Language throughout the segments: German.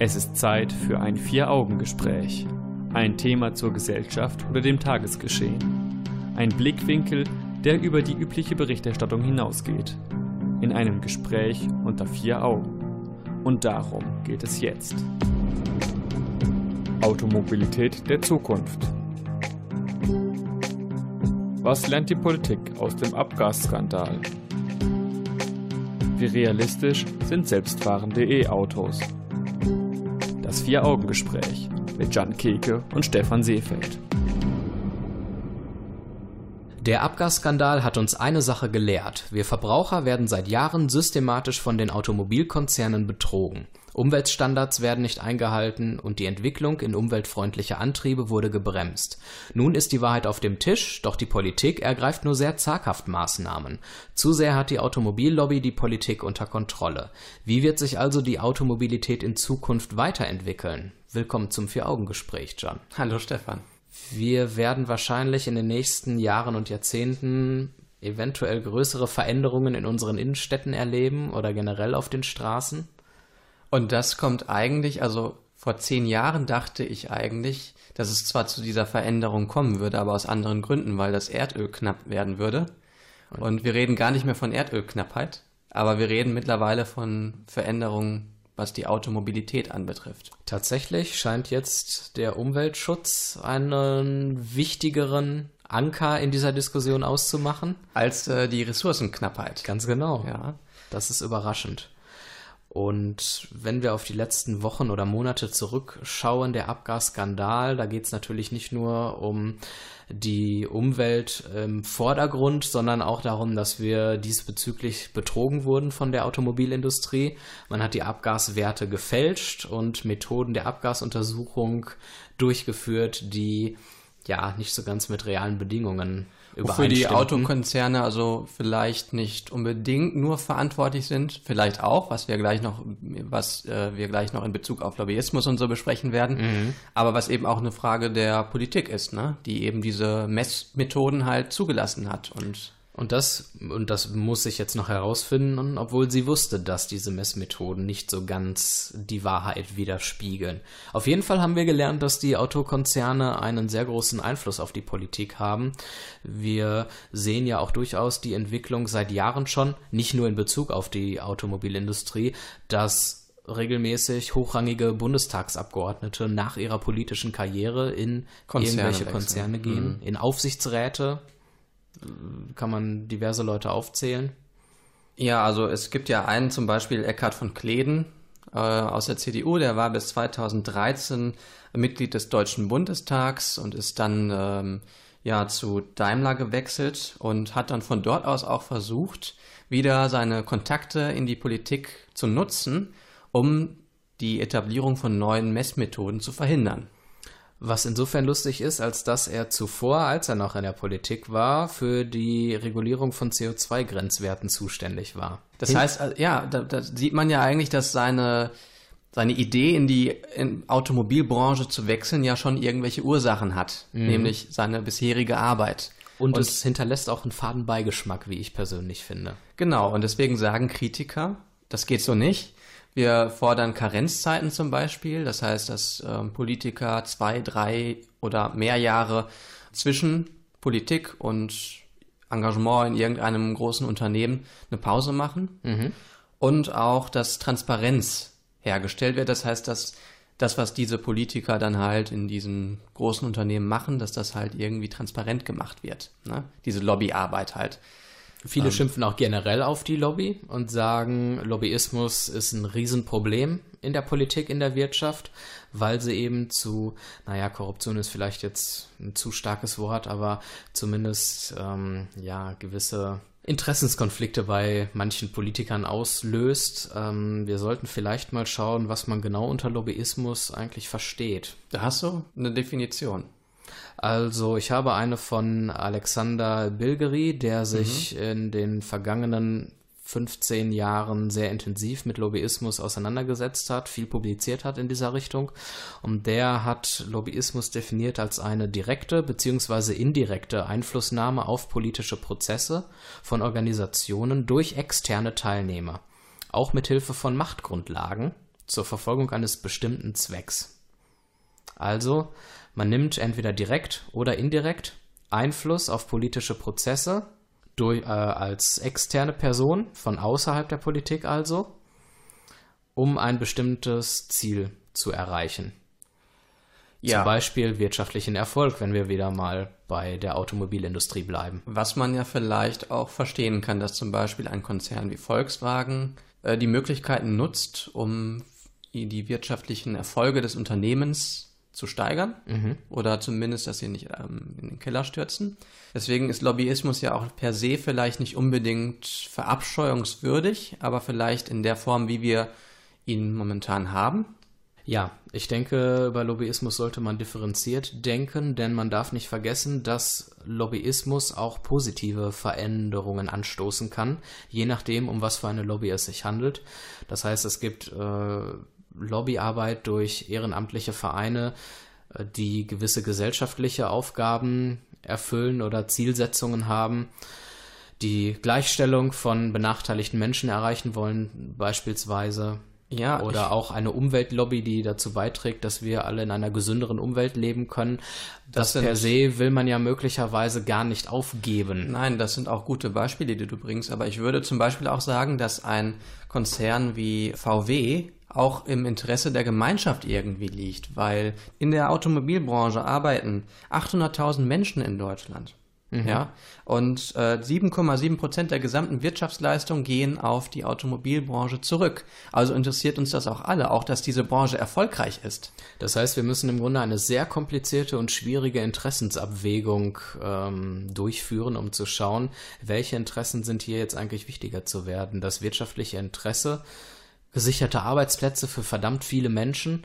Es ist Zeit für ein Vier-Augen-Gespräch. Ein Thema zur Gesellschaft oder dem Tagesgeschehen. Ein Blickwinkel, der über die übliche Berichterstattung hinausgeht. In einem Gespräch unter vier Augen. Und darum geht es jetzt. Automobilität der Zukunft. Was lernt die Politik aus dem Abgasskandal? Wie realistisch sind selbstfahrende E-Autos? Vier-Augen-Gespräch mit Jan Keke und Stefan Seefeld. Der Abgasskandal hat uns eine Sache gelehrt. Wir Verbraucher werden seit Jahren systematisch von den Automobilkonzernen betrogen. Umweltstandards werden nicht eingehalten und die Entwicklung in umweltfreundliche Antriebe wurde gebremst. Nun ist die Wahrheit auf dem Tisch, doch die Politik ergreift nur sehr zaghaft Maßnahmen. Zu sehr hat die Automobillobby die Politik unter Kontrolle. Wie wird sich also die Automobilität in Zukunft weiterentwickeln? Willkommen zum Vier-Augen-Gespräch, John. Hallo Stefan. Wir werden wahrscheinlich in den nächsten Jahren und Jahrzehnten eventuell größere Veränderungen in unseren Innenstädten erleben oder generell auf den Straßen. Und das kommt eigentlich, also vor zehn Jahren dachte ich eigentlich, dass es zwar zu dieser Veränderung kommen würde, aber aus anderen Gründen, weil das Erdöl knapp werden würde. Und wir reden gar nicht mehr von Erdölknappheit, aber wir reden mittlerweile von Veränderungen was die Automobilität anbetrifft. Tatsächlich scheint jetzt der Umweltschutz einen wichtigeren Anker in dieser Diskussion auszumachen. Als äh, die Ressourcenknappheit. Ganz genau. Ja. Das ist überraschend. Und wenn wir auf die letzten Wochen oder Monate zurückschauen, der Abgasskandal, da geht es natürlich nicht nur um die Umwelt im Vordergrund, sondern auch darum, dass wir diesbezüglich betrogen wurden von der Automobilindustrie. Man hat die Abgaswerte gefälscht und Methoden der Abgasuntersuchung durchgeführt, die ja nicht so ganz mit realen Bedingungen Wofür die Autokonzerne also vielleicht nicht unbedingt nur verantwortlich sind, vielleicht auch, was wir gleich noch, was äh, wir gleich noch in Bezug auf Lobbyismus und so besprechen werden, mhm. aber was eben auch eine Frage der Politik ist, ne? die eben diese Messmethoden halt zugelassen hat und und das, und das muss sich jetzt noch herausfinden, obwohl sie wusste, dass diese Messmethoden nicht so ganz die Wahrheit widerspiegeln. Auf jeden Fall haben wir gelernt, dass die Autokonzerne einen sehr großen Einfluss auf die Politik haben. Wir sehen ja auch durchaus die Entwicklung seit Jahren schon, nicht nur in Bezug auf die Automobilindustrie, dass regelmäßig hochrangige Bundestagsabgeordnete nach ihrer politischen Karriere in Konzerne irgendwelche Konzerne gehen, mhm. in Aufsichtsräte kann man diverse Leute aufzählen. Ja, also es gibt ja einen zum Beispiel Eckhard von Kleden äh, aus der CDU, der war bis 2013 Mitglied des Deutschen Bundestags und ist dann ähm, ja zu Daimler gewechselt und hat dann von dort aus auch versucht, wieder seine Kontakte in die Politik zu nutzen, um die Etablierung von neuen Messmethoden zu verhindern. Was insofern lustig ist, als dass er zuvor, als er noch in der Politik war, für die Regulierung von CO2-Grenzwerten zuständig war. Das heißt, äh, ja, da, da, sieht man ja eigentlich, dass seine, seine Idee, in die in Automobilbranche zu wechseln, ja schon irgendwelche Ursachen hat, mhm. nämlich seine bisherige Arbeit. Und, und es hinterlässt auch einen faden Beigeschmack, wie ich persönlich finde. Genau, und deswegen sagen Kritiker, das geht so nicht. Wir fordern Karenzzeiten zum Beispiel, das heißt, dass ähm, Politiker zwei, drei oder mehr Jahre zwischen Politik und Engagement in irgendeinem großen Unternehmen eine Pause machen mhm. und auch, dass Transparenz hergestellt wird. Das heißt, dass das, was diese Politiker dann halt in diesen großen Unternehmen machen, dass das halt irgendwie transparent gemacht wird. Ne? Diese Lobbyarbeit halt. Viele ähm, schimpfen auch generell auf die Lobby und sagen, Lobbyismus ist ein Riesenproblem in der Politik, in der Wirtschaft, weil sie eben zu, naja, Korruption ist vielleicht jetzt ein zu starkes Wort, aber zumindest ähm, ja gewisse Interessenskonflikte bei manchen Politikern auslöst. Ähm, wir sollten vielleicht mal schauen, was man genau unter Lobbyismus eigentlich versteht. Da hast du eine Definition. Also ich habe eine von Alexander Bilgeri, der sich mhm. in den vergangenen 15 Jahren sehr intensiv mit Lobbyismus auseinandergesetzt hat, viel publiziert hat in dieser Richtung. Und der hat Lobbyismus definiert als eine direkte bzw. indirekte Einflussnahme auf politische Prozesse von Organisationen durch externe Teilnehmer, auch mit Hilfe von Machtgrundlagen zur Verfolgung eines bestimmten Zwecks. Also, man nimmt entweder direkt oder indirekt Einfluss auf politische Prozesse durch, äh, als externe Person von außerhalb der Politik also, um ein bestimmtes Ziel zu erreichen. Ja. Zum Beispiel wirtschaftlichen Erfolg, wenn wir wieder mal bei der Automobilindustrie bleiben. Was man ja vielleicht auch verstehen kann, dass zum Beispiel ein Konzern wie Volkswagen äh, die Möglichkeiten nutzt, um die wirtschaftlichen Erfolge des Unternehmens zu steigern mhm. oder zumindest, dass sie nicht ähm, in den Keller stürzen. Deswegen ist Lobbyismus ja auch per se vielleicht nicht unbedingt verabscheuungswürdig, aber vielleicht in der Form, wie wir ihn momentan haben, ja, ich denke, über Lobbyismus sollte man differenziert denken, denn man darf nicht vergessen, dass Lobbyismus auch positive Veränderungen anstoßen kann, je nachdem, um was für eine Lobby es sich handelt. Das heißt, es gibt äh, Lobbyarbeit durch ehrenamtliche Vereine, äh, die gewisse gesellschaftliche Aufgaben erfüllen oder Zielsetzungen haben die Gleichstellung von benachteiligten Menschen erreichen wollen, beispielsweise. Ja, oder auch eine Umweltlobby, die dazu beiträgt, dass wir alle in einer gesünderen Umwelt leben können. Das, das per se will man ja möglicherweise gar nicht aufgeben. Nein, das sind auch gute Beispiele, die du bringst. Aber ich würde zum Beispiel auch sagen, dass ein Konzern wie VW auch im Interesse der Gemeinschaft irgendwie liegt, weil in der Automobilbranche arbeiten 800.000 Menschen in Deutschland. Mhm. Ja, und äh, 7,7 Prozent der gesamten Wirtschaftsleistung gehen auf die Automobilbranche zurück. Also interessiert uns das auch alle, auch dass diese Branche erfolgreich ist. Das heißt, wir müssen im Grunde eine sehr komplizierte und schwierige Interessensabwägung ähm, durchführen, um zu schauen, welche Interessen sind hier jetzt eigentlich wichtiger zu werden. Das wirtschaftliche Interesse, gesicherte Arbeitsplätze für verdammt viele Menschen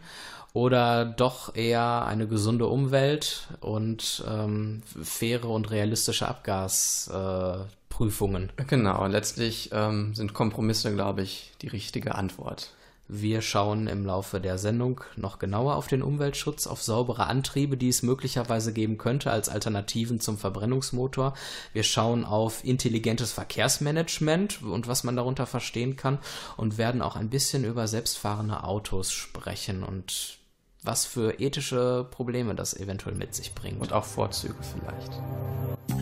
oder doch eher eine gesunde Umwelt und ähm, faire und realistische Abgasprüfungen. Äh, genau, letztlich ähm, sind Kompromisse, glaube ich, die richtige Antwort. Wir schauen im Laufe der Sendung noch genauer auf den Umweltschutz, auf saubere Antriebe, die es möglicherweise geben könnte als Alternativen zum Verbrennungsmotor. Wir schauen auf intelligentes Verkehrsmanagement und was man darunter verstehen kann und werden auch ein bisschen über selbstfahrende Autos sprechen und was für ethische Probleme das eventuell mit sich bringt. Und auch Vorzüge vielleicht.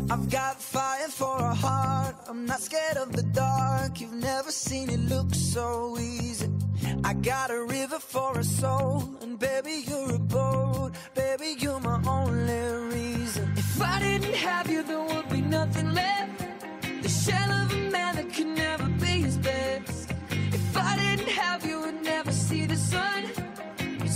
I've got fire for a heart. I'm not scared of the dark. You've never seen it look so easy. I got a river for a soul. And baby, you're a boat. Baby, you're my only reason. If I didn't have you, there would be nothing left. The shell of a man that could never be his best. If I didn't have you, would never see the sun.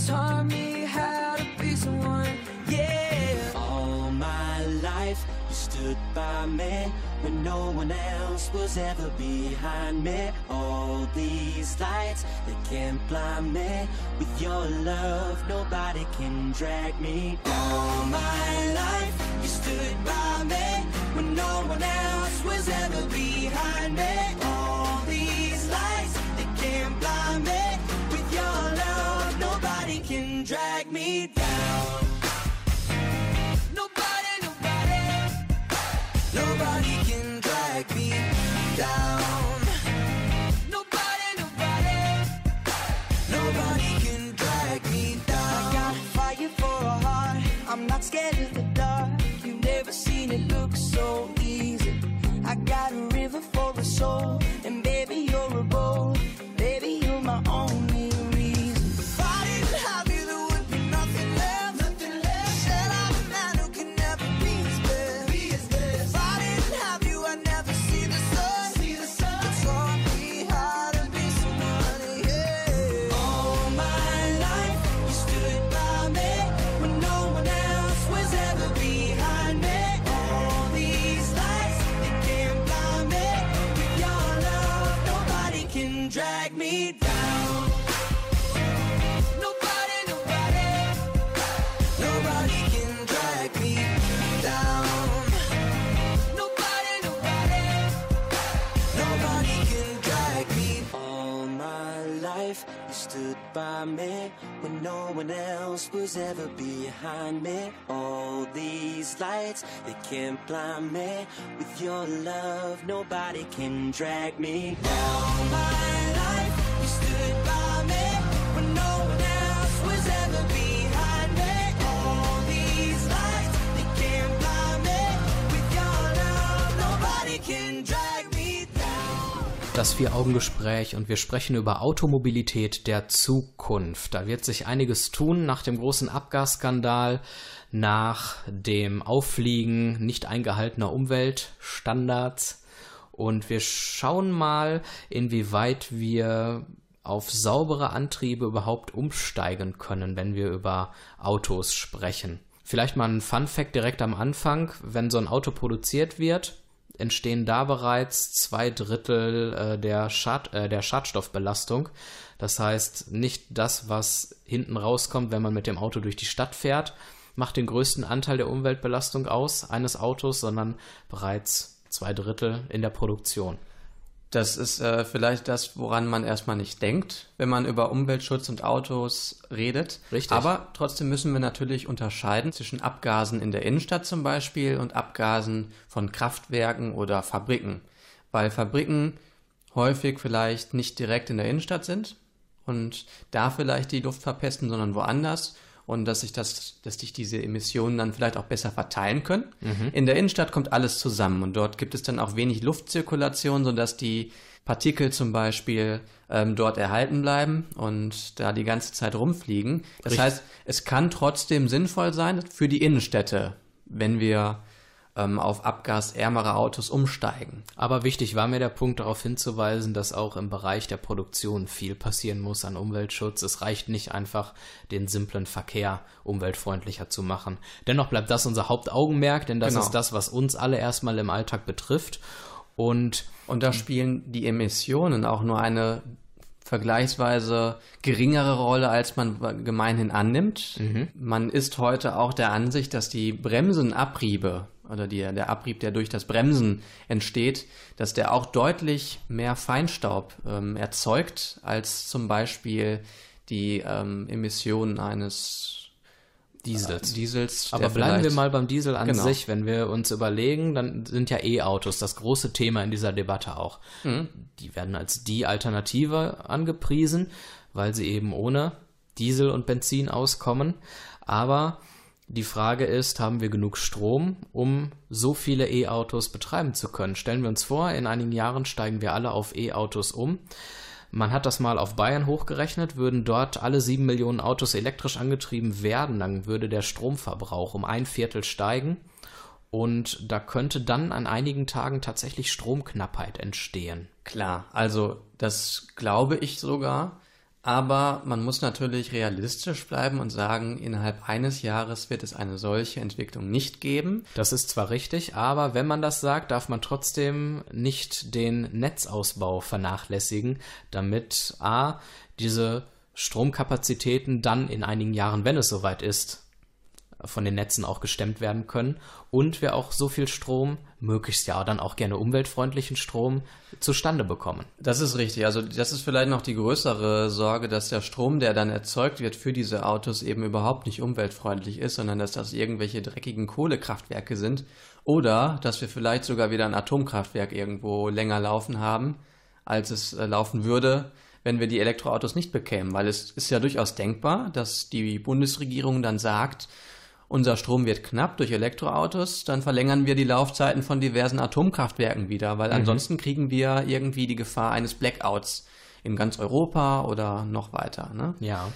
Taught me how to be someone, yeah. All my life, you stood by me when no one else was ever behind me. All these lights, they can't blind me. With your love, nobody can drag me. All my life, you stood by me when no one else was ever behind me. All got a river for a soul, by me when no one else was ever behind me. All these lights, they can't blind me. With your love, nobody can drag me down. My life, das Vier-Augen-Gespräch und wir sprechen über Automobilität der Zukunft. Da wird sich einiges tun nach dem großen Abgasskandal, nach dem Auffliegen nicht eingehaltener Umweltstandards. Und wir schauen mal, inwieweit wir auf saubere Antriebe überhaupt umsteigen können, wenn wir über Autos sprechen. Vielleicht mal ein Fun Fact direkt am Anfang. Wenn so ein Auto produziert wird, entstehen da bereits zwei Drittel äh, der, Schad, äh, der Schadstoffbelastung. Das heißt, nicht das, was hinten rauskommt, wenn man mit dem Auto durch die Stadt fährt, macht den größten Anteil der Umweltbelastung aus eines Autos, sondern bereits zwei Drittel in der Produktion. Das ist äh, vielleicht das, woran man erstmal nicht denkt, wenn man über Umweltschutz und Autos redet. Richtig. Aber trotzdem müssen wir natürlich unterscheiden zwischen Abgasen in der Innenstadt zum Beispiel und Abgasen von Kraftwerken oder Fabriken. Weil Fabriken häufig vielleicht nicht direkt in der Innenstadt sind und da vielleicht die Luft verpesten, sondern woanders und dass sich das, dass sich diese Emissionen dann vielleicht auch besser verteilen können. Mhm. In der Innenstadt kommt alles zusammen und dort gibt es dann auch wenig Luftzirkulation, sodass die Partikel zum Beispiel ähm, dort erhalten bleiben und da die ganze Zeit rumfliegen. Das Richtig. heißt, es kann trotzdem sinnvoll sein für die Innenstädte, wenn wir ähm, auf abgasärmere Autos umsteigen. Aber wichtig war mir der Punkt darauf hinzuweisen, dass auch im Bereich der Produktion viel passieren muss an Umweltschutz. Es reicht nicht einfach, den simplen Verkehr umweltfreundlicher zu machen. Dennoch bleibt das unser Hauptaugenmerk, denn das genau. ist das, was uns alle erstmal im Alltag betrifft. Und, und da spielen die Emissionen auch nur eine vergleichsweise geringere Rolle, als man gemeinhin annimmt. Mhm. Man ist heute auch der Ansicht, dass die Bremsenabriebe oder die, der Abrieb, der durch das Bremsen entsteht, dass der auch deutlich mehr Feinstaub ähm, erzeugt als zum Beispiel die ähm, Emissionen eines Diesels. Äh, Diesels Aber bleiben wir mal beim Diesel an genau. sich. Wenn wir uns überlegen, dann sind ja E-Autos das große Thema in dieser Debatte auch. Mhm. Die werden als die Alternative angepriesen, weil sie eben ohne Diesel und Benzin auskommen. Aber die Frage ist, haben wir genug Strom, um so viele E-Autos betreiben zu können? Stellen wir uns vor, in einigen Jahren steigen wir alle auf E-Autos um. Man hat das mal auf Bayern hochgerechnet, würden dort alle sieben Millionen Autos elektrisch angetrieben werden, dann würde der Stromverbrauch um ein Viertel steigen. Und da könnte dann an einigen Tagen tatsächlich Stromknappheit entstehen. Klar, also das glaube ich sogar. Aber man muss natürlich realistisch bleiben und sagen, innerhalb eines Jahres wird es eine solche Entwicklung nicht geben. Das ist zwar richtig, aber wenn man das sagt, darf man trotzdem nicht den Netzausbau vernachlässigen, damit a diese Stromkapazitäten dann in einigen Jahren, wenn es soweit ist, von den Netzen auch gestemmt werden können und wir auch so viel Strom, möglichst ja dann auch gerne umweltfreundlichen Strom, zustande bekommen. Das ist richtig. Also das ist vielleicht noch die größere Sorge, dass der Strom, der dann erzeugt wird für diese Autos, eben überhaupt nicht umweltfreundlich ist, sondern dass das irgendwelche dreckigen Kohlekraftwerke sind oder dass wir vielleicht sogar wieder ein Atomkraftwerk irgendwo länger laufen haben, als es äh, laufen würde, wenn wir die Elektroautos nicht bekämen, weil es ist ja durchaus denkbar, dass die Bundesregierung dann sagt, unser Strom wird knapp durch Elektroautos, dann verlängern wir die Laufzeiten von diversen Atomkraftwerken wieder, weil mhm. ansonsten kriegen wir irgendwie die Gefahr eines Blackouts in ganz Europa oder noch weiter. Ne? Ja.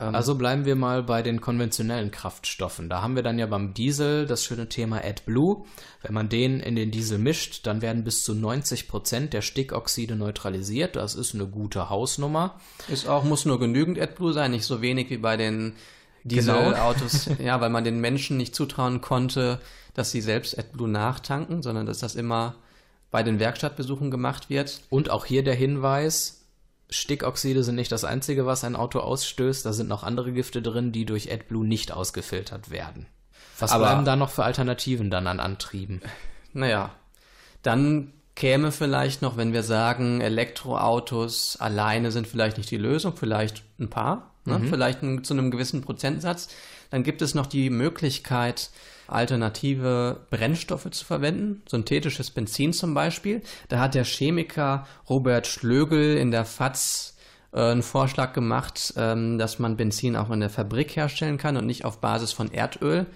Ähm, also bleiben wir mal bei den konventionellen Kraftstoffen. Da haben wir dann ja beim Diesel das schöne Thema AdBlue. Wenn man den in den Diesel mischt, dann werden bis zu 90 Prozent der Stickoxide neutralisiert. Das ist eine gute Hausnummer. Ist auch, muss nur genügend AdBlue sein, nicht so wenig wie bei den Dieselautos, genau. ja, weil man den Menschen nicht zutrauen konnte, dass sie selbst AdBlue nachtanken, sondern dass das immer bei den Werkstattbesuchen gemacht wird. Und auch hier der Hinweis, Stickoxide sind nicht das einzige, was ein Auto ausstößt. Da sind noch andere Gifte drin, die durch AdBlue nicht ausgefiltert werden. Was Aber, bleiben da noch für Alternativen dann an Antrieben? Naja, dann käme vielleicht noch, wenn wir sagen, Elektroautos alleine sind vielleicht nicht die Lösung, vielleicht ein paar ne? mhm. vielleicht zu einem gewissen Prozentsatz. Dann gibt es noch die Möglichkeit, alternative Brennstoffe zu verwenden, synthetisches Benzin zum Beispiel. Da hat der Chemiker Robert Schlögel in der FAZ äh, einen Vorschlag gemacht, ähm, dass man Benzin auch in der Fabrik herstellen kann und nicht auf Basis von Erdöl,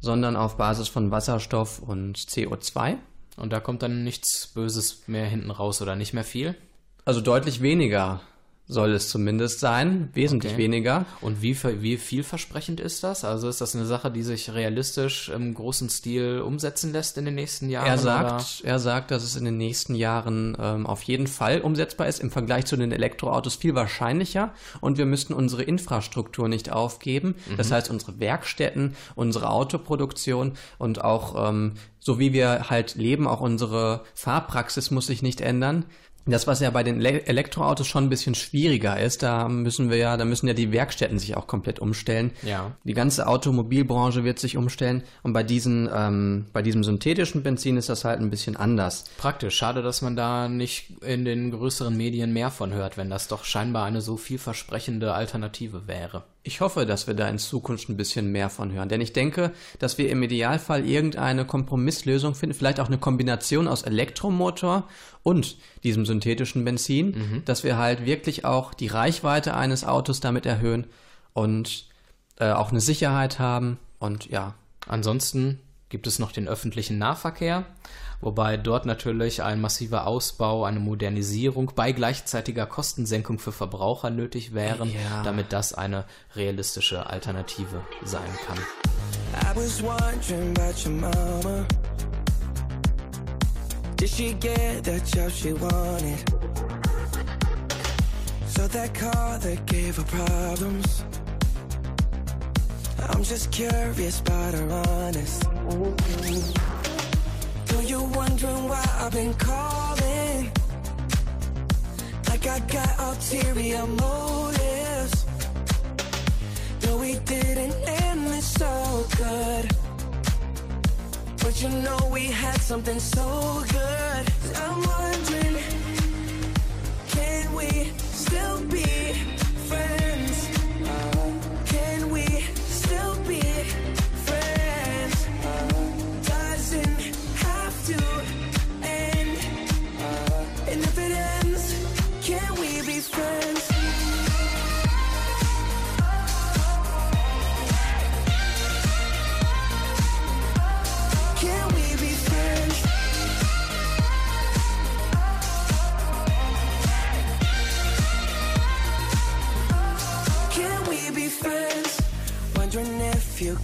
sondern auf Basis von Wasserstoff und CO2. Und da kommt dann nichts Böses mehr hinten raus oder nicht mehr viel? Also deutlich weniger soll es zumindest sein, wesentlich Okay. weniger. Und wie, wie vielversprechend ist das? Also ist das eine Sache, die sich realistisch im großen Stil umsetzen lässt in den nächsten Jahren? Er oder? sagt, er sagt, dass es in den nächsten Jahren ähm, auf jeden Fall umsetzbar ist, im Vergleich zu den Elektroautos viel wahrscheinlicher und wir müssten unsere Infrastruktur nicht aufgeben. Das heißt, unsere Werkstätten, unsere Autoproduktion und auch ähm, so wie wir halt leben, auch unsere Fahrpraxis muss sich nicht ändern. Das, was ja bei den Le Elektroautos schon ein bisschen schwieriger ist, da müssen wir ja, da müssen ja die Werkstätten sich auch komplett umstellen. Ja. Die ganze Automobilbranche wird sich umstellen und bei diesen, ähm, bei diesem synthetischen Benzin ist das halt ein bisschen anders. Praktisch. Schade, dass man da nicht in den größeren Medien mehr von hört, wenn das doch scheinbar eine so vielversprechende Alternative wäre. Ich hoffe, dass wir da in Zukunft ein bisschen mehr von hören, denn ich denke, dass wir im Idealfall irgendeine Kompromisslösung finden, vielleicht auch eine Kombination aus Elektromotor und diesem synthetischen Benzin, dass wir halt wirklich auch die Reichweite eines Autos damit erhöhen und äh, auch eine Sicherheit haben und ja, Ansonsten gibt es noch den öffentlichen Nahverkehr, wobei dort natürlich ein massiver Ausbau, eine Modernisierung bei gleichzeitiger Kostensenkung für Verbraucher nötig wären, Ja. damit das eine realistische Alternative sein kann. I was wondering about your mama. Did she get the job she wanted? So that car that gave her problems. I'm just curious about her honest. Though you're wondering why I've been calling. Like I got ulterior motives. No, we didn't end this so good. But you know we had something so good. I'm wondering, can we still be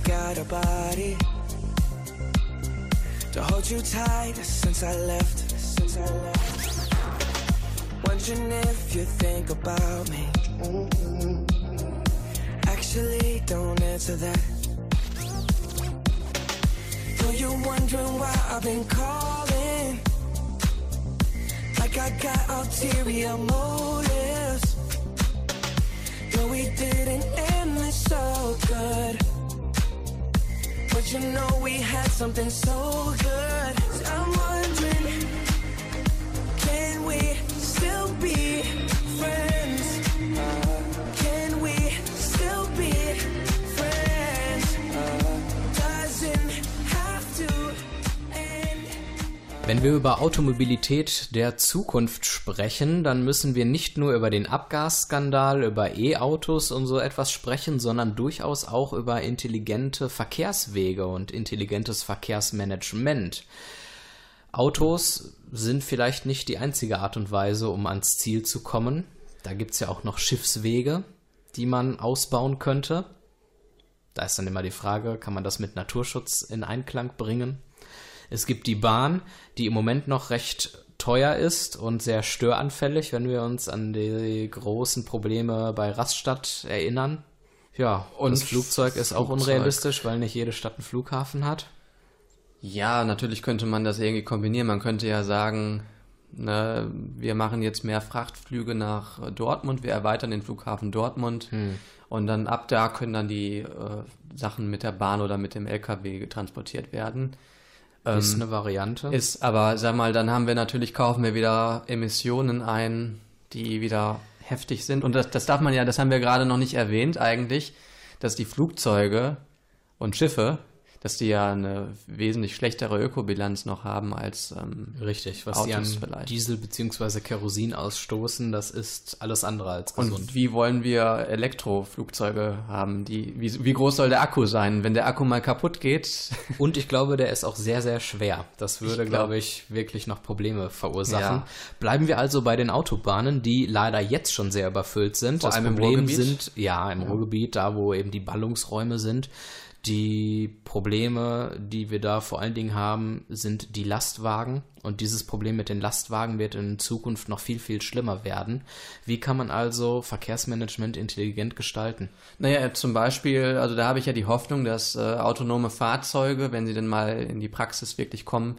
got a body to hold you tight since I left. Since I left. Wondering if you think about me. Actually, don't answer that. Though you're wondering why I've been calling. Like I got ulterior motives. No, we didn't end this so good. But you know we had something so good. I'm wondering, Wenn wir über Automobilität der Zukunft sprechen, dann müssen wir nicht nur über den Abgasskandal, über E-Autos und so etwas sprechen, sondern durchaus auch über intelligente Verkehrswege und intelligentes Verkehrsmanagement. Autos sind vielleicht nicht die einzige Art und Weise, um ans Ziel zu kommen. Da gibt's ja auch noch Schiffswege, die man ausbauen könnte. Da ist dann immer die Frage, kann man das mit Naturschutz in Einklang bringen? Es gibt die Bahn, die im Moment noch recht teuer ist und sehr störanfällig, wenn wir uns an die großen Probleme bei Rastatt erinnern. Ja, und das Flugzeug ist auch Flugzeug. unrealistisch, weil nicht jede Stadt einen Flughafen hat. Ja, natürlich könnte man das irgendwie kombinieren. Man könnte ja sagen, ne, wir machen jetzt mehr Frachtflüge nach Dortmund, wir erweitern den Flughafen Dortmund und dann ab da können dann die äh, Sachen mit der Bahn oder mit dem LKW transportiert werden. Ist eine Variante. Ist aber, sag mal, dann haben wir natürlich, kaufen wir wieder Emissionen ein, die wieder heftig sind. Und das, das darf man ja, das haben wir gerade noch nicht erwähnt eigentlich, dass die Flugzeuge und Schiffe, dass die ja eine wesentlich schlechtere Ökobilanz noch haben als ähm, Richtig, was Autos die an vielleicht. Diesel bzw. Kerosin ausstoßen, das ist alles andere als gesund. Und wie wollen wir Elektroflugzeuge haben? Die, wie, wie groß soll der Akku sein? Wenn der Akku mal kaputt geht, Und ich glaube, der ist auch sehr, sehr schwer. Das würde, Ich glaub- glaube ich, wirklich noch Probleme verursachen. Ja. Bleiben wir also bei den Autobahnen, die leider jetzt schon sehr überfüllt sind. Vor das allem im Problem Ruhrgebiet? sind, ja, im Ruhrgebiet, da wo eben die Ballungsräume sind. Die Probleme, die wir da vor allen Dingen haben, sind die Lastwagen. Und dieses Problem mit den Lastwagen wird in Zukunft noch viel, viel schlimmer werden. Wie kann man also Verkehrsmanagement intelligent gestalten? Naja, zum Beispiel, also da habe ich ja die Hoffnung, dass äh, autonome Fahrzeuge, wenn sie denn mal in die Praxis wirklich kommen,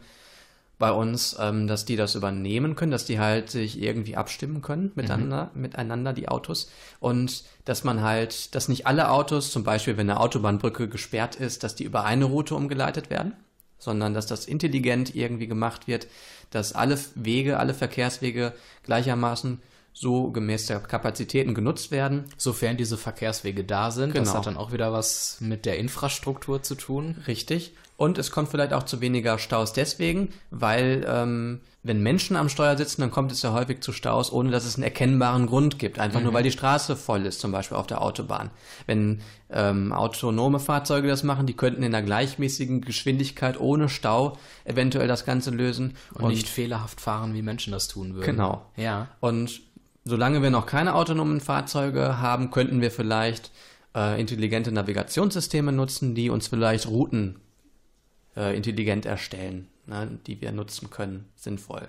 bei uns, ähm, dass die das übernehmen können, dass die halt sich irgendwie abstimmen können miteinander, miteinander die Autos und dass man halt, dass nicht alle Autos, zum Beispiel wenn eine Autobahnbrücke gesperrt ist, dass die über eine Route umgeleitet werden, sondern dass das intelligent irgendwie gemacht wird, dass alle Wege, alle Verkehrswege gleichermaßen so gemäß der Kapazitäten genutzt werden Sofern diese Verkehrswege da sind, das Genau. hat dann auch wieder was mit der Infrastruktur zu tun. Richtig. Und es kommt vielleicht auch zu weniger Staus deswegen, weil ähm, wenn Menschen am Steuer sitzen, dann kommt es ja häufig zu Staus, ohne dass es einen erkennbaren Grund gibt. Einfach nur, weil die Straße voll ist, zum Beispiel auf der Autobahn. Wenn ähm, autonome Fahrzeuge das machen, die könnten in einer gleichmäßigen Geschwindigkeit ohne Stau eventuell das Ganze lösen. Und, nicht fehlerhaft fahren, wie Menschen das tun würden. Genau. Ja. Und solange wir noch keine autonomen Fahrzeuge haben, könnten wir vielleicht äh, intelligente Navigationssysteme nutzen, die uns vielleicht Routen äh, intelligent erstellen, ne, die wir nutzen können, sinnvoll.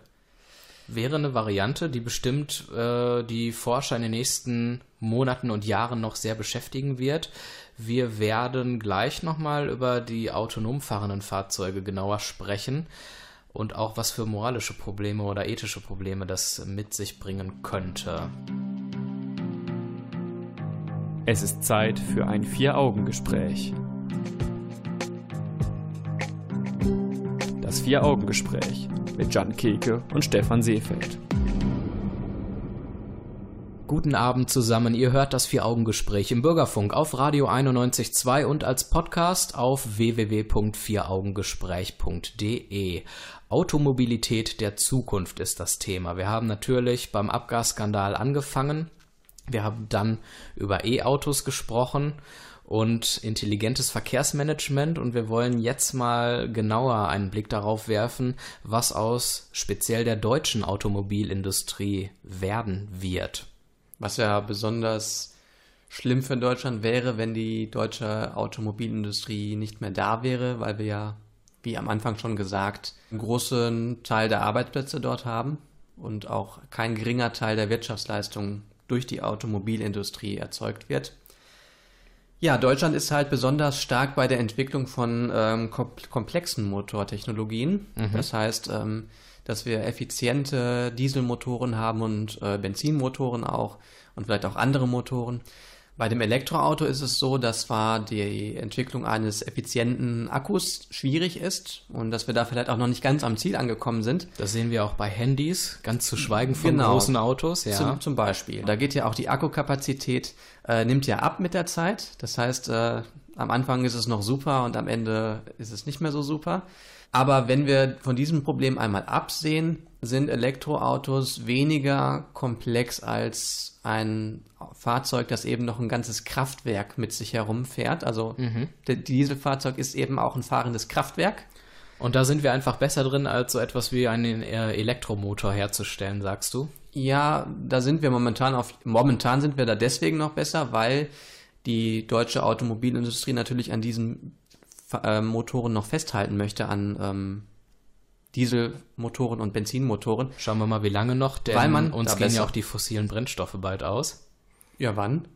Wäre eine Variante, die bestimmt äh, die Forscher in den nächsten Monaten und Jahren noch sehr beschäftigen wird. Wir werden gleich nochmal über die autonom fahrenden Fahrzeuge genauer sprechen und auch was für moralische Probleme oder ethische Probleme das mit sich bringen könnte. Es ist Zeit für ein Vier-Augen-Gespräch. Das Vier-Augen-Gespräch mit Jan Keke und Stefan Seefeld. Guten Abend zusammen. Ihr hört das Vier-Augen-Gespräch im Bürgerfunk auf Radio 91.2 und als Podcast auf www.vieraugengespräch.de. Automobilität der Zukunft ist das Thema. Wir haben natürlich beim Abgasskandal angefangen. Wir haben dann über E-Autos gesprochen und intelligentes Verkehrsmanagement und wir wollen jetzt mal genauer einen Blick darauf werfen, was aus speziell der deutschen Automobilindustrie werden wird. Was ja besonders schlimm für Deutschland wäre, wenn die deutsche Automobilindustrie nicht mehr da wäre, weil wir ja, wie am Anfang schon gesagt, einen großen Teil der Arbeitsplätze dort haben und auch kein geringer Teil der Wirtschaftsleistung durch die Automobilindustrie erzeugt wird. Ja, Deutschland ist halt besonders stark bei der Entwicklung von ähm, kom komplexen Motortechnologien. Das heißt, ähm, dass wir effiziente Dieselmotoren haben und äh, Benzinmotoren auch und vielleicht auch andere Motoren. Bei dem Elektroauto ist es so, dass zwar die Entwicklung eines effizienten Akkus schwierig ist und dass wir da vielleicht auch noch nicht ganz am Ziel angekommen sind. Das sehen wir auch bei Handys, ganz zu schweigen von Genau. großen Autos. Ja. Zum, zum Beispiel. Da geht ja auch die Akkukapazität, äh, nimmt ja ab mit der Zeit. Das heißt, äh, am Anfang ist es noch super und am Ende ist es nicht mehr so super. Aber wenn wir von diesem Problem einmal absehen, sind Elektroautos weniger komplex als ein Fahrzeug, das eben noch ein ganzes Kraftwerk mit sich herumfährt. Also der Dieselfahrzeug ist eben auch ein fahrendes Kraftwerk. Und da sind wir einfach besser drin, als so etwas wie einen äh, Elektromotor herzustellen, sagst du? Ja, da sind wir momentan auf, momentan sind wir da deswegen noch besser, weil die deutsche Automobilindustrie natürlich an diesen äh, Motoren noch festhalten möchte, an ähm, Dieselmotoren und Benzinmotoren. Schauen wir mal, wie lange noch, denn Weil man uns gehen ja auch die fossilen Brennstoffe bald aus. Ja, wann?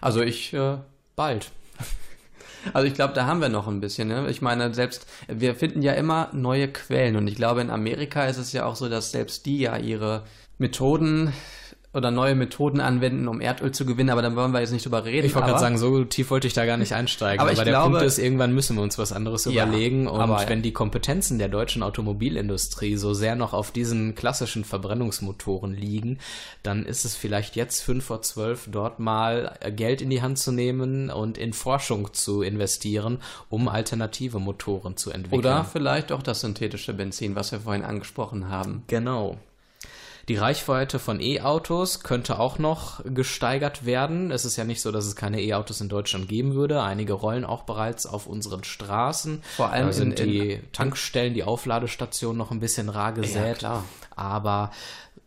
Also ich, äh, Bald. also ich glaube, da haben wir noch ein bisschen. Ne? Ich meine, selbst wir finden ja immer neue Quellen und ich glaube, in Amerika ist es ja auch so, dass selbst die ja ihre Methoden oder neue Methoden anwenden, um Erdöl zu gewinnen, aber dann wollen wir jetzt nicht drüber reden. Ich wollte gerade sagen, so tief wollte ich da gar nicht einsteigen. Aber Aber, der glaube- Punkt ist, irgendwann müssen wir uns was anderes Ja, überlegen. Und aber- wenn die Kompetenzen der deutschen Automobilindustrie so sehr noch auf diesen klassischen Verbrennungsmotoren liegen, dann ist es vielleicht jetzt fünf vor zwölf dort mal Geld in die Hand zu nehmen und in Forschung zu investieren, um alternative Motoren zu entwickeln. Oder vielleicht auch das synthetische Benzin, was wir vorhin angesprochen haben. Genau. Die Reichweite von E-Autos könnte auch noch gesteigert werden. Es ist ja nicht so, dass es keine E-Autos in Deutschland geben würde. Einige rollen auch bereits auf unseren Straßen. Vor allem da sind in- in- die Tankstellen, die Aufladestationen noch ein bisschen rar gesät. klar. Aber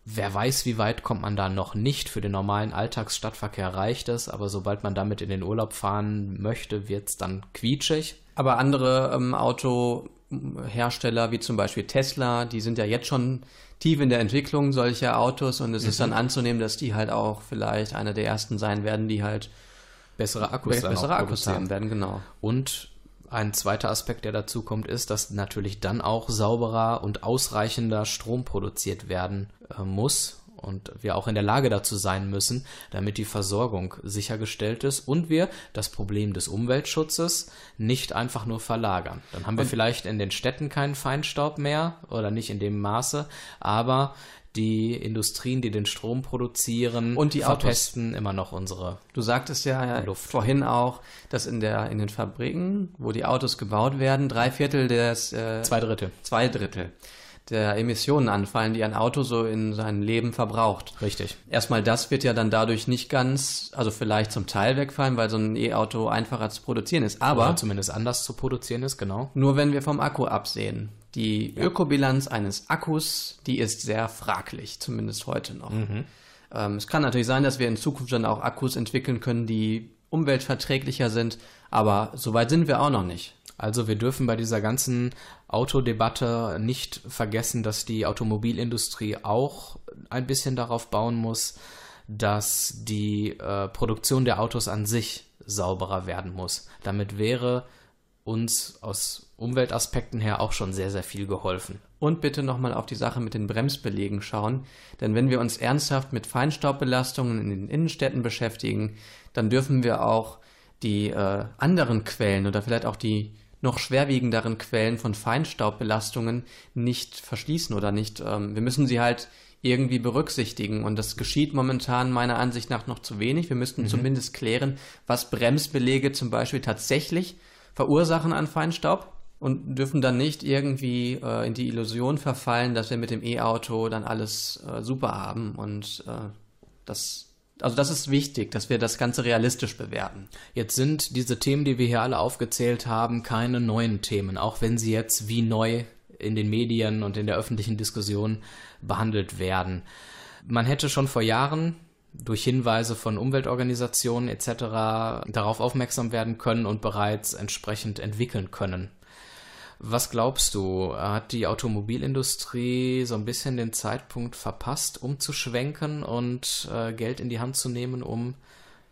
wer weiß, wie weit kommt man da noch nicht. Für den normalen Alltagsstadtverkehr reicht es. Aber sobald man damit in den Urlaub fahren möchte, wird es dann quietschig. Aber andere ähm, Autohersteller, wie zum Beispiel Tesla, die sind ja jetzt schon tief in der Entwicklung solcher Autos und es ist Mhm. dann anzunehmen, dass die halt auch vielleicht eine der ersten sein werden, die halt Bessere Akkus, bessere Akkus haben werden, genau. Und ein zweiter Aspekt, der dazu kommt, ist, dass natürlich dann auch sauberer und ausreichender Strom produziert werden äh, muss und wir auch in der Lage dazu sein müssen, damit die Versorgung sichergestellt ist und wir das Problem des Umweltschutzes nicht einfach nur verlagern. Dann haben wir vielleicht in den Städten keinen Feinstaub mehr oder nicht in dem Maße, aber die Industrien, die den Strom produzieren, Und die Autos. verpesten immer noch unsere Du sagtest ja Luft. vorhin auch, dass in der in den Fabriken, wo die Autos gebaut werden, drei Viertel des äh, zwei Drittel. zwei Drittel der Emissionen anfallen, die ein Auto so in seinem Leben verbraucht. Richtig. Erstmal das wird ja dann dadurch nicht ganz, also vielleicht zum Teil wegfallen, weil so ein E-Auto einfacher zu produzieren ist. Aber Oder zumindest anders zu produzieren ist, genau. nur wenn wir vom Akku absehen. Die Ökobilanz eines Akkus, die ist sehr fraglich, zumindest heute noch. Ähm, es kann natürlich sein, dass wir in Zukunft dann auch Akkus entwickeln können, die umweltverträglicher sind, aber so weit sind wir auch noch nicht. Also wir dürfen bei dieser ganzen Autodebatte nicht vergessen, dass die Automobilindustrie auch ein bisschen darauf bauen muss, dass die äh, Produktion der Autos an sich sauberer werden muss. Damit wäre uns aus Umweltaspekten her auch schon sehr, sehr viel geholfen. Und bitte nochmal auf die Sache mit den Bremsbelegen schauen, denn wenn wir uns ernsthaft mit Feinstaubbelastungen in den Innenstädten beschäftigen, dann dürfen wir auch die äh, anderen Quellen oder vielleicht auch die noch schwerwiegenderen Quellen von Feinstaubbelastungen nicht verschließen oder nicht. Ähm, wir müssen sie halt irgendwie berücksichtigen und das geschieht momentan meiner Ansicht nach noch zu wenig. Wir müssten zumindest klären, was Bremsbelege zum Beispiel tatsächlich verursachen an Feinstaub und dürfen dann nicht irgendwie äh, in die Illusion verfallen, dass wir mit dem E-Auto dann alles äh, super haben und äh, das also das ist wichtig, dass wir das Ganze realistisch bewerten. Jetzt sind diese Themen, die wir hier alle aufgezählt haben, keine neuen Themen, auch wenn sie jetzt wie neu in den Medien und in der öffentlichen Diskussion behandelt werden. Man hätte schon vor Jahren durch Hinweise von Umweltorganisationen etc. darauf aufmerksam werden können und bereits entsprechend entwickeln können. Was glaubst du, hat die Automobilindustrie so ein bisschen den Zeitpunkt verpasst, umzuschwenken und äh, Geld in die Hand zu nehmen, um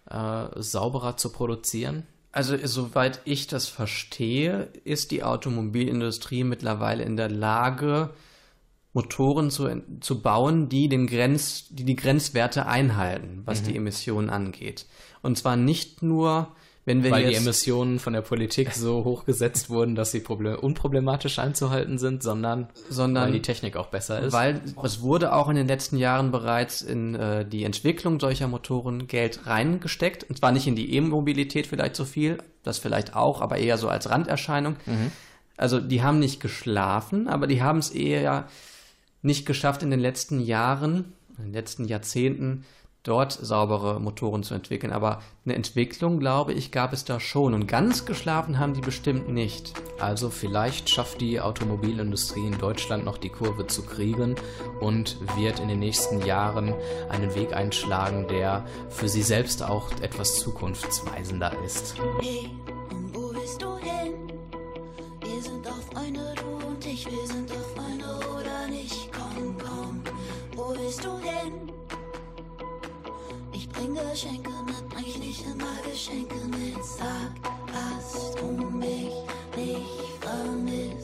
äh, sauberer zu produzieren? Also soweit ich das verstehe, ist die Automobilindustrie mittlerweile in der Lage, Motoren zu, zu bauen, die den Grenz, die die Grenzwerte einhalten, was die Emissionen angeht. Und zwar nicht nur, wenn wir Weil die jetzt Emissionen von der Politik so hoch gesetzt wurden, dass sie problem unproblematisch einzuhalten sind, sondern, Sondern- weil die Technik auch besser ist. Weil es wurde auch in den letzten Jahren bereits in äh, die Entwicklung solcher Motoren Geld reingesteckt. Und zwar nicht in die E-Mobilität vielleicht so viel, das vielleicht auch, aber eher so als Randerscheinung. Also die haben nicht geschlafen, aber die haben es eher nicht geschafft in den letzten Jahren, in den letzten Jahrzehnten dort saubere Motoren zu entwickeln. Aber eine Entwicklung, glaube ich, gab es da schon. Und ganz geschlafen haben die bestimmt nicht. Also vielleicht schafft die Automobilindustrie in Deutschland noch die Kurve zu kriegen und wird in den nächsten Jahren einen Weg einschlagen, der für sie selbst auch etwas zukunftsweisender ist. Hey, und wo willst du hin? Wir sind doch Freunde, du und ich, wir sind doch Freunde oder nicht? Komm, komm, wo willst du hin? Bring Geschenke bring ich nicht immer Geschenke mit. Sag, hast du mich nicht vermisst?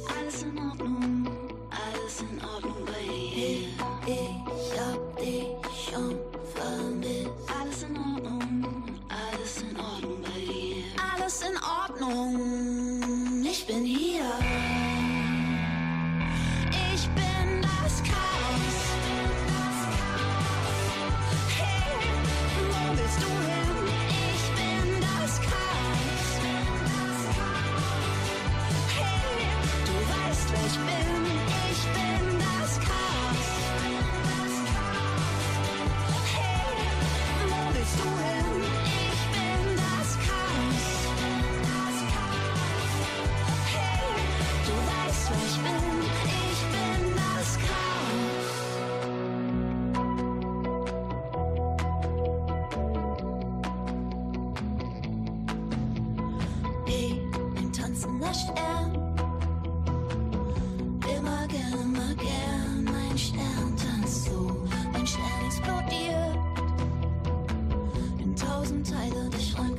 untie the dish line.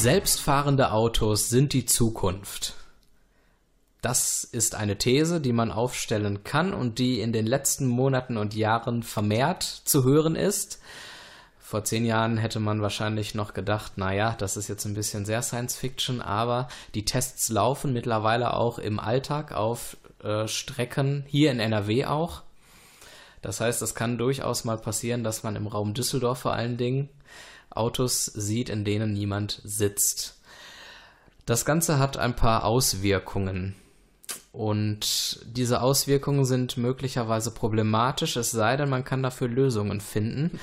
Selbstfahrende Autos sind die Zukunft. Das ist eine These, die man aufstellen kann und die in den letzten Monaten und Jahren vermehrt zu hören ist. Vor zehn Jahren hätte man wahrscheinlich noch gedacht, naja, das ist jetzt ein bisschen sehr Science Fiction, aber die Tests laufen mittlerweile auch im Alltag auf äh, Strecken, hier in NRW auch. Das heißt, es kann durchaus mal passieren, dass man im Raum Düsseldorf vor allen Dingen Autos sieht, in denen niemand sitzt. Das Ganze hat ein paar Auswirkungen. Und diese Auswirkungen sind möglicherweise problematisch, es sei denn, man kann dafür Lösungen finden.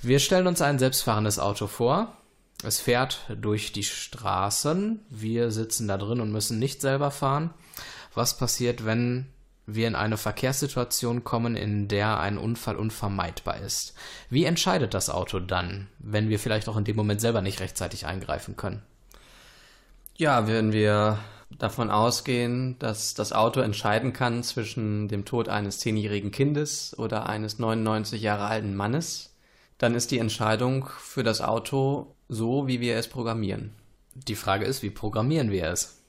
Wir stellen uns ein selbstfahrendes Auto vor. Es fährt durch die Straßen. Wir sitzen da drin und müssen nicht selber fahren. Was passiert, wenn wir in eine Verkehrssituation kommen, in der ein Unfall unvermeidbar ist? Wie entscheidet das Auto dann, wenn wir vielleicht auch in dem Moment selber nicht rechtzeitig eingreifen können? Ja, wenn wir davon ausgehen, dass das Auto entscheiden kann zwischen dem Tod eines zehnjährigen Kindes oder eines 99 Jahre alten Mannes, dann ist die Entscheidung für das Auto so, wie wir es programmieren. Die Frage ist, wie programmieren wir es?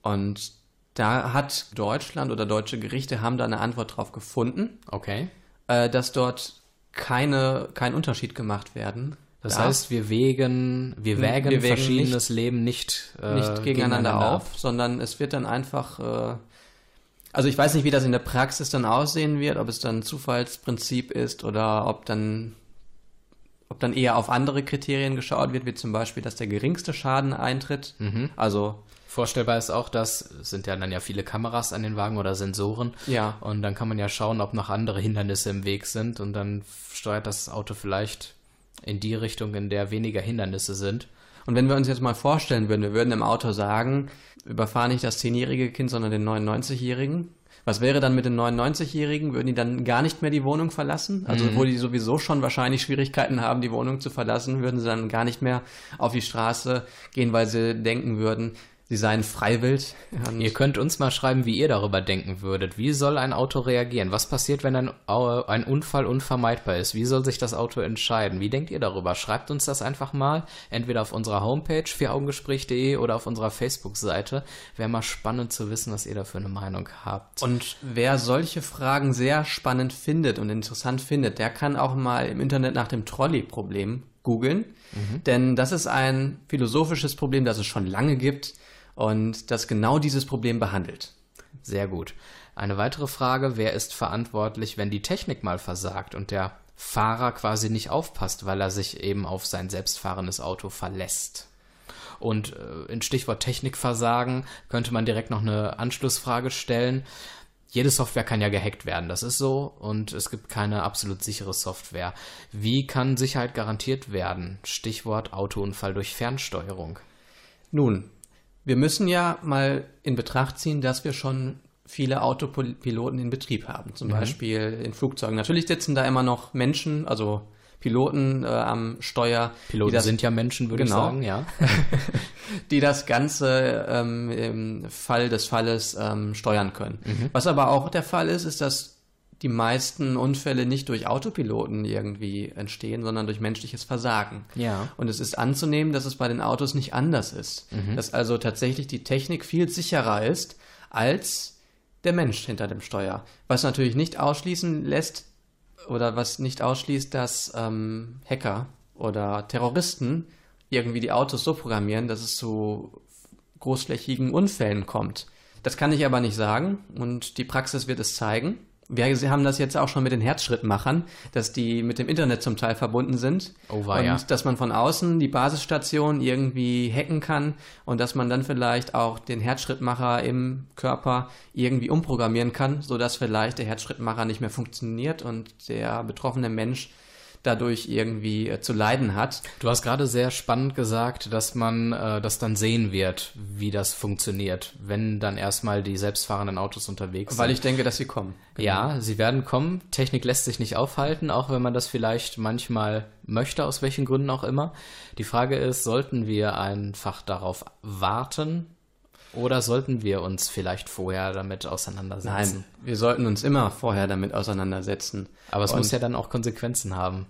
Und da hat Deutschland oder deutsche Gerichte haben da eine Antwort drauf gefunden, Okay. äh, dass dort keine, kein Unterschied gemacht werden. Das darf. heißt, wir wägen, wir wägen wir wägen verschiedenes Leben nicht, äh, nicht gegeneinander, auf, sondern es wird dann einfach, äh, also ich weiß nicht, wie das in der Praxis dann aussehen wird, ob es dann ein Zufallsprinzip ist oder ob dann, ob dann eher auf andere Kriterien geschaut wird, wie zum Beispiel, dass der geringste Schaden eintritt. Mhm. Also Vorstellbar ist auch, dass es sind ja dann ja viele Kameras an den Wagen oder Sensoren. Ja. Und dann kann man ja schauen, ob noch andere Hindernisse im Weg sind und dann steuert das Auto vielleicht in die Richtung, in der weniger Hindernisse sind. Und wenn wir uns jetzt mal vorstellen würden, wir würden im Auto sagen, überfahr nicht das 10-jährige Kind, sondern den 99-jährigen. Was wäre dann mit den 99-Jährigen? Würden die dann gar nicht mehr die Wohnung verlassen? Also, Mhm. wo die sowieso schon wahrscheinlich Schwierigkeiten haben, die Wohnung zu verlassen, würden sie dann gar nicht mehr auf die Straße gehen, weil sie denken würden, sie seien freiwillig. Ihr könnt uns mal schreiben, wie ihr darüber denken würdet. Wie soll ein Auto reagieren? Was passiert, wenn ein, ein Unfall unvermeidbar ist? Wie soll sich das Auto entscheiden? Wie denkt ihr darüber? Schreibt uns das einfach mal, entweder auf unserer Homepage vieraugengespräch.de oder auf unserer Facebook-Seite. Wäre mal spannend zu wissen, was ihr da für eine Meinung habt. Und wer solche Fragen sehr spannend findet und interessant findet, der kann auch mal im Internet nach dem Trolley-Problem googeln. Denn das ist ein philosophisches Problem, das es schon lange gibt und das genau dieses Problem behandelt. Sehr gut. Eine weitere Frage, wer ist verantwortlich, wenn die Technik mal versagt und der Fahrer quasi nicht aufpasst, weil er sich eben auf sein selbstfahrendes Auto verlässt? Und äh, in Stichwort Technikversagen könnte man direkt noch eine Anschlussfrage stellen. Jede Software kann ja gehackt werden, das ist so, und es gibt keine absolut sichere Software. Wie kann Sicherheit garantiert werden? Stichwort Autounfall durch Fernsteuerung. Nun, wir müssen ja mal in Betracht ziehen, dass wir schon viele Autopiloten in Betrieb haben, zum Beispiel in Flugzeugen. Natürlich sitzen da immer noch Menschen, also Piloten äh, am Steuer. Piloten das, sind ja Menschen, würde Genau. ich sagen, ja. die das Ganze ähm, im Fall des Falles ähm, steuern können. Was aber auch der Fall ist, ist, dass die meisten Unfälle nicht durch Autopiloten irgendwie entstehen, sondern durch menschliches Versagen. Ja. Und es ist anzunehmen, dass es bei den Autos nicht anders ist. Dass also tatsächlich die Technik viel sicherer ist als der Mensch hinter dem Steuer. Was natürlich nicht ausschließen lässt oder was nicht ausschließt, dass ähm, Hacker oder Terroristen irgendwie die Autos so programmieren, dass es zu großflächigen Unfällen kommt. Das kann ich aber nicht sagen und die Praxis wird es zeigen. Wir haben das jetzt auch schon mit den Herzschrittmachern, dass die mit dem Internet zum Teil verbunden sind. Oh, war und ja. dass man von außen die Basisstation irgendwie hacken kann und dass man dann vielleicht auch den Herzschrittmacher im Körper irgendwie umprogrammieren kann, sodass vielleicht der Herzschrittmacher nicht mehr funktioniert und der betroffene Mensch dadurch irgendwie äh, zu leiden hat. Du hast gerade sehr spannend gesagt, dass man äh, das dann sehen wird, wie das funktioniert, wenn dann erstmal die selbstfahrenden Autos unterwegs Weil sind. ich denke, dass sie kommen. Ja, sie werden kommen. Technik lässt sich nicht aufhalten, auch wenn man das vielleicht manchmal möchte, aus welchen Gründen auch immer. Die Frage ist, sollten wir einfach darauf warten oder sollten wir uns vielleicht vorher damit auseinandersetzen? Nein, wir sollten uns immer vorher damit auseinandersetzen. Aber es Und- muss ja dann auch Konsequenzen haben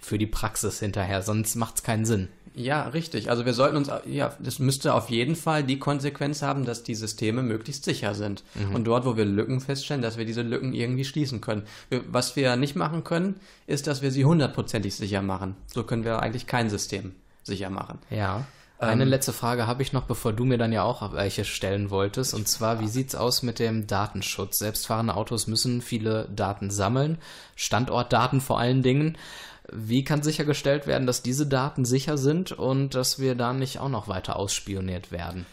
für die Praxis hinterher, sonst macht es keinen Sinn. Ja, richtig. Also wir sollten uns, ja, das müsste auf jeden Fall die Konsequenz haben, dass die Systeme möglichst sicher sind. Und dort, wo wir Lücken feststellen, dass wir diese Lücken irgendwie schließen können. Wir, was wir nicht machen können, ist, dass wir sie hundertprozentig sicher machen. So können wir eigentlich kein System sicher machen. Ja. Eine letzte Frage habe ich noch, bevor du mir dann ja auch welche stellen wolltest. Und zwar, wie sieht's aus mit dem Datenschutz? Selbstfahrende Autos müssen viele Daten sammeln, Standortdaten vor allen Dingen. Wie kann sichergestellt werden, dass diese Daten sicher sind und dass wir da nicht auch noch weiter ausspioniert werden?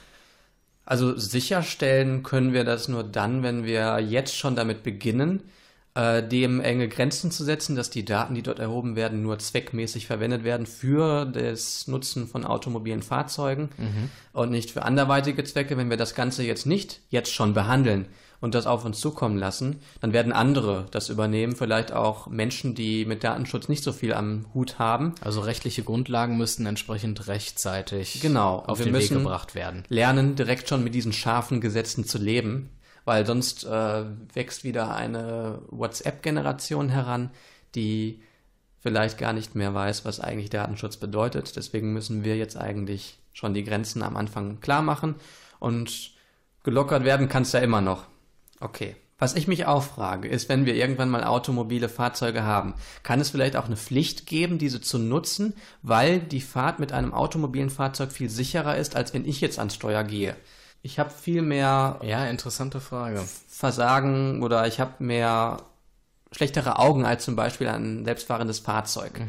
Also sicherstellen können wir das nur dann, wenn wir jetzt schon damit beginnen, äh, dem enge Grenzen zu setzen, dass die Daten, die dort erhoben werden, nur zweckmäßig verwendet werden für das Nutzen von automobilen Fahrzeugen und nicht für anderweitige Zwecke. Wenn wir das Ganze jetzt nicht jetzt schon behandeln und das auf uns zukommen lassen, dann werden andere das übernehmen, vielleicht auch Menschen, die mit Datenschutz nicht so viel am Hut haben. Also rechtliche Grundlagen müssten entsprechend rechtzeitig Genau. auf den Weg gebracht werden. lernen, direkt schon mit diesen scharfen Gesetzen zu leben, weil sonst äh, wächst wieder eine WhatsApp-Generation heran, die vielleicht gar nicht mehr weiß, was eigentlich Datenschutz bedeutet. Deswegen müssen wir jetzt eigentlich schon die Grenzen am Anfang klar machen und gelockert werden kann es ja immer noch. Okay. Was ich mich auch frage, ist, wenn wir irgendwann mal automobile Fahrzeuge haben, kann es vielleicht auch eine Pflicht geben, diese zu nutzen, weil die Fahrt mit einem automobilen Fahrzeug viel sicherer ist, als wenn ich jetzt ans Steuer gehe. Ich habe viel mehr Ja, interessante Frage. Versagen oder ich habe mehr schlechtere Augen als zum Beispiel ein selbstfahrendes Fahrzeug.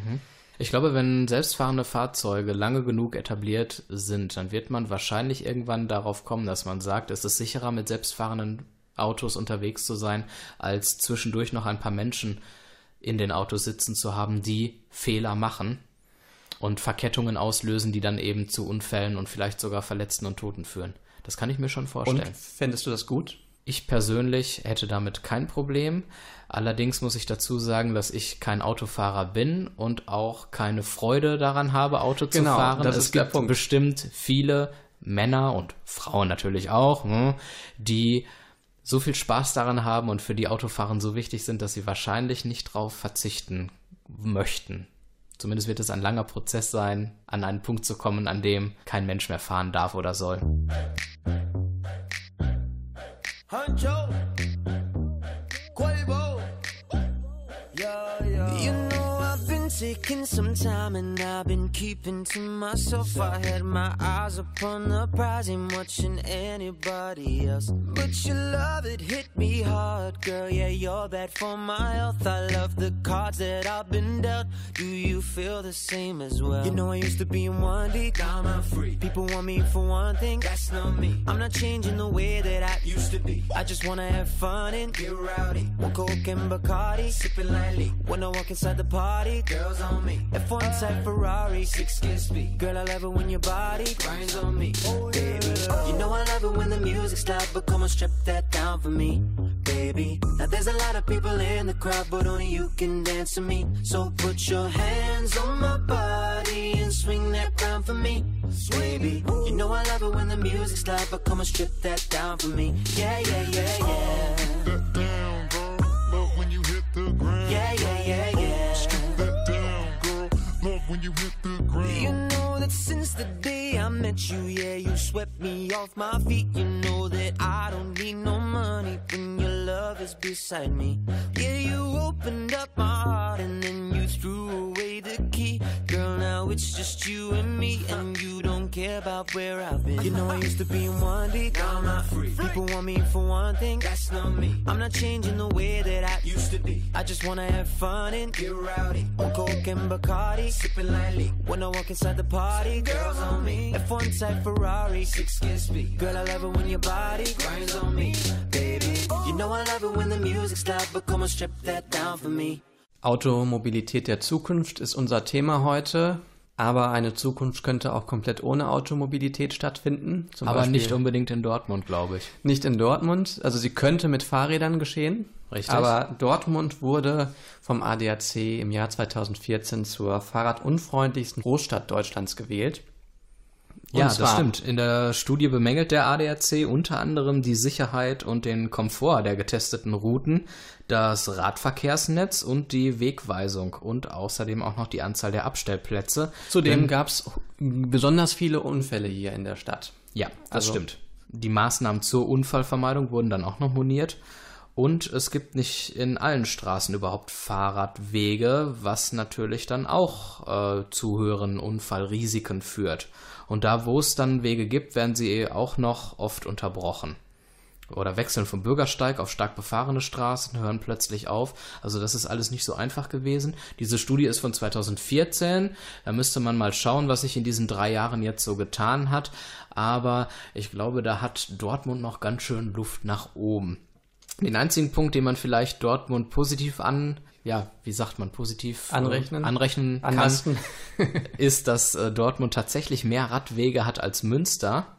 Ich glaube, wenn selbstfahrende Fahrzeuge lange genug etabliert sind, dann wird man wahrscheinlich irgendwann darauf kommen, dass man sagt, es ist sicherer, mit selbstfahrenden Autos unterwegs zu sein, als zwischendurch noch ein paar Menschen in den Autos sitzen zu haben, die Fehler machen und Verkettungen auslösen, die dann eben zu Unfällen und vielleicht sogar Verletzten und Toten führen. Das kann ich mir schon Und vorstellen. fändest du das gut? Ich persönlich hätte damit kein Problem. Allerdings muss ich dazu sagen, dass ich kein Autofahrer bin und auch keine Freude daran habe, Auto zu Genau, fahren. das es ist der gibt Punkt. bestimmt viele Männer und Frauen natürlich auch, hm, die so viel Spaß daran haben und für die Autofahren so wichtig sind, dass sie wahrscheinlich nicht drauf verzichten möchten. Zumindest wird es ein langer Prozess sein, an einen Punkt zu kommen, an dem kein Mensch mehr fahren darf oder soll. Huncho, Quavo. Yeah, yeah. You know I've been taking some time and I've been keeping to myself. I had my eyes upon the prize, ain't watching anybody else. But your love it hit me hard, girl. Yeah, you're bad for my health. I love the cards that I've been dealt. Do you feel the same as well? You know I used to be in one deep, now I'm free. People want me for one thing, that's not me. I'm not changing the way that I used to be. I just wanna have fun and get rowdy. One coke and Bacardi, sipping lightly. When I walk inside the party, girls on me. F1 type Ferrari, six kiss speed. Girl, I love it when your body grinds on me. Oh, Baby, you know I love it when the music's loud, but come on, strip that down for me. Baby, now there's a lot of people in the crowd, but only you can dance to me. So put your hands on my body and swing that round for me. Baby, you know I love it when the music's loud, but come on, strip that down for me. Yeah, yeah, yeah, yeah. that down, girl. Love when you hit the ground. Yeah, yeah, yeah, yeah. Strip That down, girl. Love when you hit the ground. You know that since the day I met you, yeah, you swept me off my feet. You know that I don't need no money when your love is beside me. Yeah, you opened up my heart and then it's just you and me, and you don't care about where I've been. You know I used to be in one deep, now I'm not free. People want me for one thing, that's not me. I'm not changing the way that I used to be. I just wanna have fun and get rowdy. On coke and Bacardi, sipping lightly. When I walk inside the party, girls on me. F1 type Ferrari, six skin speed. Girl, I love it when your body grinds on me, baby. You know I love it when the music's loud, but come on, strip that down for me. Automobilität der Zukunft ist unser Thema heute. Aber eine Zukunft könnte auch komplett ohne Automobilität stattfinden. Aber Beispiel nicht unbedingt in Dortmund, glaube ich. nicht in Dortmund. Also sie könnte mit Fahrrädern geschehen. Richtig. Aber Dortmund wurde vom ADAC im Jahr 2014 zur fahrradunfreundlichsten Großstadt Deutschlands gewählt. Und ja, das stimmt. In der Studie bemängelt der ADAC unter anderem die Sicherheit und den Komfort der getesteten Routen, das Radverkehrsnetz und die Wegweisung und außerdem auch noch die Anzahl der Abstellplätze. Zudem gab es besonders viele Unfälle hier in der Stadt. Ja, das Also- stimmt. Die Maßnahmen zur Unfallvermeidung wurden dann auch noch moniert. Und es gibt nicht in allen Straßen überhaupt Fahrradwege, was natürlich dann auch äh, zu höheren Unfallrisiken führt. Und da, wo es dann Wege gibt, werden sie auch noch oft unterbrochen. Oder wechseln vom Bürgersteig auf stark befahrene Straßen, hören plötzlich auf. Also das ist alles nicht so einfach gewesen. Diese Studie ist von 2014. Da müsste man mal schauen, was sich in diesen drei Jahren jetzt so getan hat. Aber ich glaube, da hat Dortmund noch ganz schön Luft nach oben. Den einzigen Punkt, den man vielleicht Dortmund positiv an, ja, wie sagt man, positiv äh, Anrechnen? anrechnen kann, ist, dass äh, Dortmund tatsächlich mehr Radwege hat als Münster.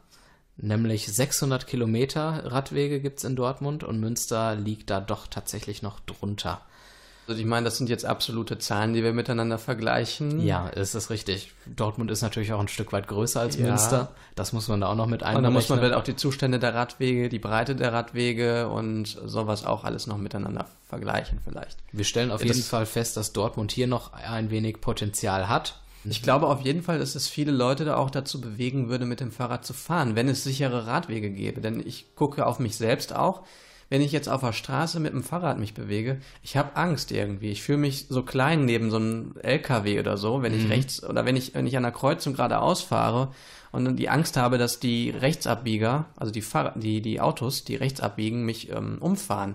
Nämlich 600 Kilometer Radwege gibt's in Dortmund und Münster liegt da doch tatsächlich noch drunter. Also ich meine, das sind jetzt absolute Zahlen, die wir miteinander vergleichen. Ja, ist das richtig. Dortmund ist natürlich auch ein Stück weit größer als Ja. Münster. Das muss man da auch noch mit Und einberechnen. dann muss man dann auch die Zustände der Radwege, die Breite der Radwege und sowas auch alles noch miteinander vergleichen vielleicht. Wir stellen auf Ja, jeden das- Fall fest, dass Dortmund hier noch ein wenig Potenzial hat. Ich glaube auf jeden Fall, dass es viele Leute da auch dazu bewegen würde, mit dem Fahrrad zu fahren, wenn es sichere Radwege gäbe. Denn ich gucke auf mich selbst auch. Wenn ich jetzt auf der Straße mit dem Fahrrad mich bewege, ich habe Angst irgendwie. Ich fühle mich so klein neben so einem LKW oder so, wenn ich rechts oder wenn ich, wenn ich an der Kreuzung geradeaus fahre und dann die Angst habe, dass die Rechtsabbieger, also die, Fahr die, die Autos, die rechts abbiegen, mich ähm, umfahren.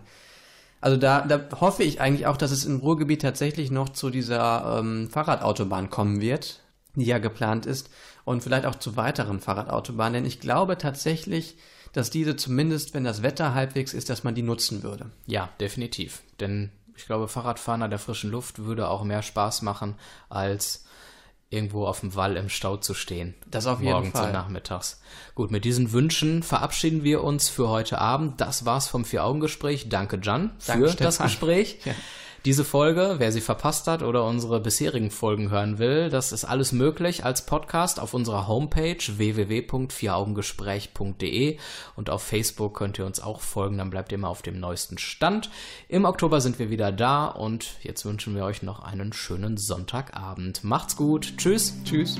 Also da, da hoffe ich eigentlich auch, dass es im Ruhrgebiet tatsächlich noch zu dieser ähm, Fahrradautobahn kommen wird, die ja geplant ist, und vielleicht auch zu weiteren Fahrradautobahnen. Denn ich glaube tatsächlich, dass diese zumindest, wenn das Wetter halbwegs ist, dass man die nutzen würde. Ja, definitiv. Denn ich glaube, Fahrradfahren an der frischen Luft würde auch mehr Spaß machen, als irgendwo auf dem Wall im Stau zu stehen. Das auf jeden Morgens Fall. und nachmittags. Gut, mit diesen Wünschen verabschieden wir uns für heute Abend. Das war's vom Vier-Augen-Gespräch. Danke, Jan, für Danke, das Stefan. Gespräch. Ja. Diese Folge, wer sie verpasst hat oder unsere bisherigen Folgen hören will, das ist alles möglich als Podcast auf unserer Homepage www.vieraugengespräch.de und auf Facebook könnt ihr uns auch folgen, dann bleibt ihr immer auf dem neuesten Stand. Im Oktober sind wir wieder da und jetzt wünschen wir euch noch einen schönen Sonntagabend. Macht's gut, tschüss. Tschüss.